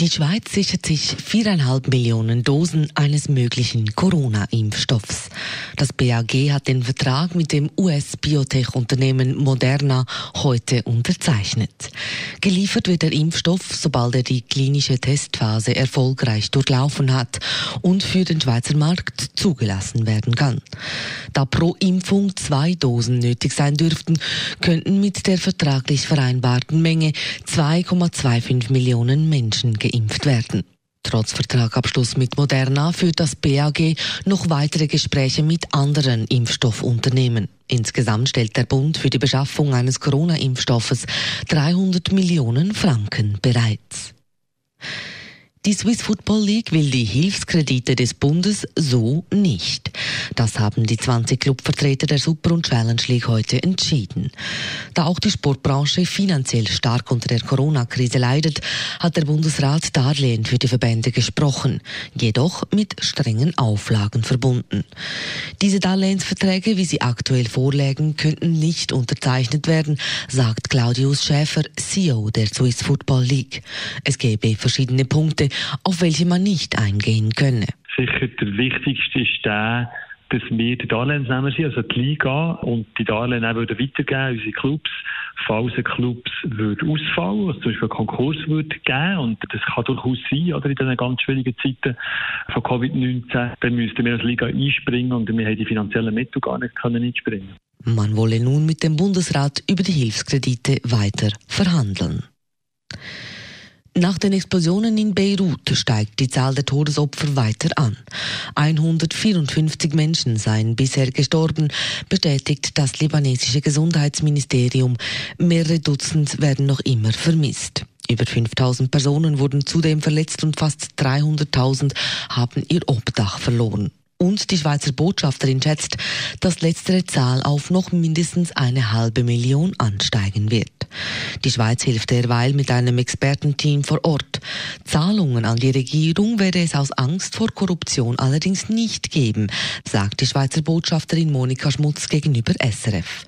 Die Schweiz sichert sich viereinhalb Millionen Dosen eines möglichen Corona-Impfstoffs. Das BAG hat den Vertrag mit dem US-Biotech-Unternehmen Moderna heute unterzeichnet. Geliefert wird der Impfstoff, sobald er die klinische Testphase erfolgreich durchlaufen hat und für den Schweizer Markt zugelassen werden kann. Da pro Impfung zwei Dosen nötig sein dürften, könnten mit der vertraglich vereinbarten Menge 2,25 Millionen Menschen geimpft werden. Trotz Vertragabschluss mit Moderna führt das BAG noch weitere Gespräche mit anderen Impfstoffunternehmen. Insgesamt stellt der Bund für die Beschaffung eines Corona-Impfstoffes 300 Millionen Franken bereits. Die Swiss Football League will die Hilfskredite des Bundes so nicht. Das haben die 20 Clubvertreter der Super- und Challenge League heute entschieden. Da auch die Sportbranche finanziell stark unter der Corona-Krise leidet, hat der Bundesrat Darlehen für die Verbände gesprochen, jedoch mit strengen Auflagen verbunden. Diese Darlehensverträge, wie sie aktuell vorlägen, könnten nicht unterzeichnet werden, sagt Claudius Schäfer, CEO der Swiss Football League. Es gäbe verschiedene Punkte, auf welche man nicht eingehen könne. Sicher der wichtigste ist der, dass wir die Darlehensnehmer sind, also die Liga, und die Darlehen auch weitergeben unsere Clubs. Falls ein Clubs würde ausfallen, also zum Beispiel ein Konkurs würde geben, und das kann durchaus sein, oder in diesen ganz schwierigen Zeiten von Covid-19, dann müssten wir als Liga einspringen und wir haben die finanziellen Mittel gar nicht können einspringen. Man wolle nun mit dem Bundesrat über die Hilfskredite weiter verhandeln. Nach den Explosionen in Beirut steigt die Zahl der Todesopfer weiter an. 154 Menschen seien bisher gestorben, bestätigt das libanesische Gesundheitsministerium. Mehrere Dutzend werden noch immer vermisst. Über 5000 Personen wurden zudem verletzt und fast 300.000 haben ihr Obdach verloren. Und die Schweizer Botschafterin schätzt, dass letztere Zahl auf noch mindestens eine halbe Million ansteigen wird. Die Schweiz hilft derweil mit einem Expertenteam vor Ort. Zahlungen an die Regierung werde es aus Angst vor Korruption allerdings nicht geben, sagt die Schweizer Botschafterin Monika Schmutz gegenüber SRF.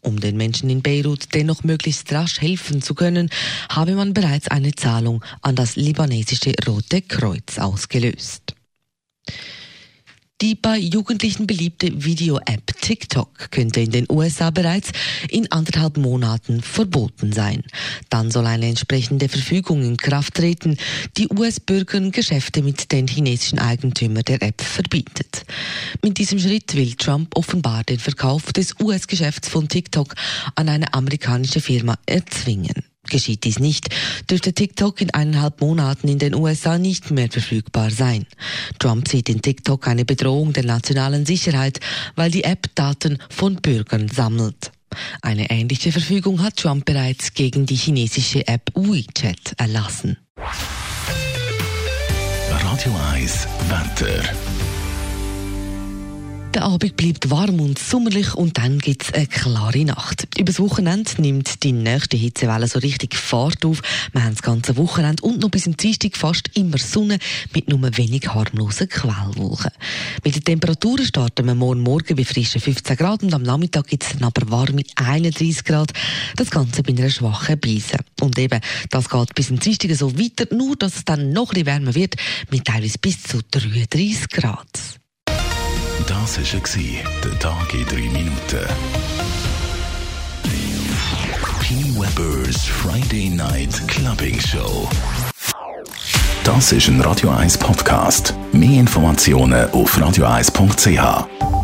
Um den Menschen in Beirut dennoch möglichst rasch helfen zu können, habe man bereits eine Zahlung an das libanesische Rote Kreuz ausgelöst. Die bei Jugendlichen beliebte Video-App TikTok könnte in den USA bereits in anderthalb Monaten verboten sein. Dann soll eine entsprechende Verfügung in Kraft treten, die US-Bürgern Geschäfte mit den chinesischen Eigentümern der App verbietet. Mit diesem Schritt will Trump offenbar den Verkauf des US-Geschäfts von TikTok an eine amerikanische Firma erzwingen. Geschieht dies nicht, dürfte TikTok in eineinhalb Monaten in den USA nicht mehr verfügbar sein. Trump sieht in TikTok eine Bedrohung der nationalen Sicherheit, weil die App Daten von Bürgern sammelt. Eine ähnliche Verfügung hat Trump bereits gegen die chinesische App WeChat erlassen. Radio 1, Wetter. Der Abend bleibt warm und sommerlich und dann gibt's eine klare Nacht. Übers Wochenende nimmt die nächste Hitzewelle so richtig Fahrt auf. Wir haben das ganze Wochenende und noch bis zum Dienstag fast immer Sonne mit nur wenig harmlosen Quellwolken. Mit den Temperaturen starten wir morgen Morgen bei frischen 15 Grad und am Nachmittag gibt's dann aber warme 31 Grad. Das Ganze bei einer schwachen Brise. Und eben, das geht bis zum Dienstag so weiter, nur dass es dann noch ein wärmer wird, mit teilweise bis zu 33 Grad. Das war der Tag in 3 Minuten. P. Weber's Friday Night Clubbing Show. Das ist ein Radio 1 Podcast. Mehr Informationen auf radio1.ch.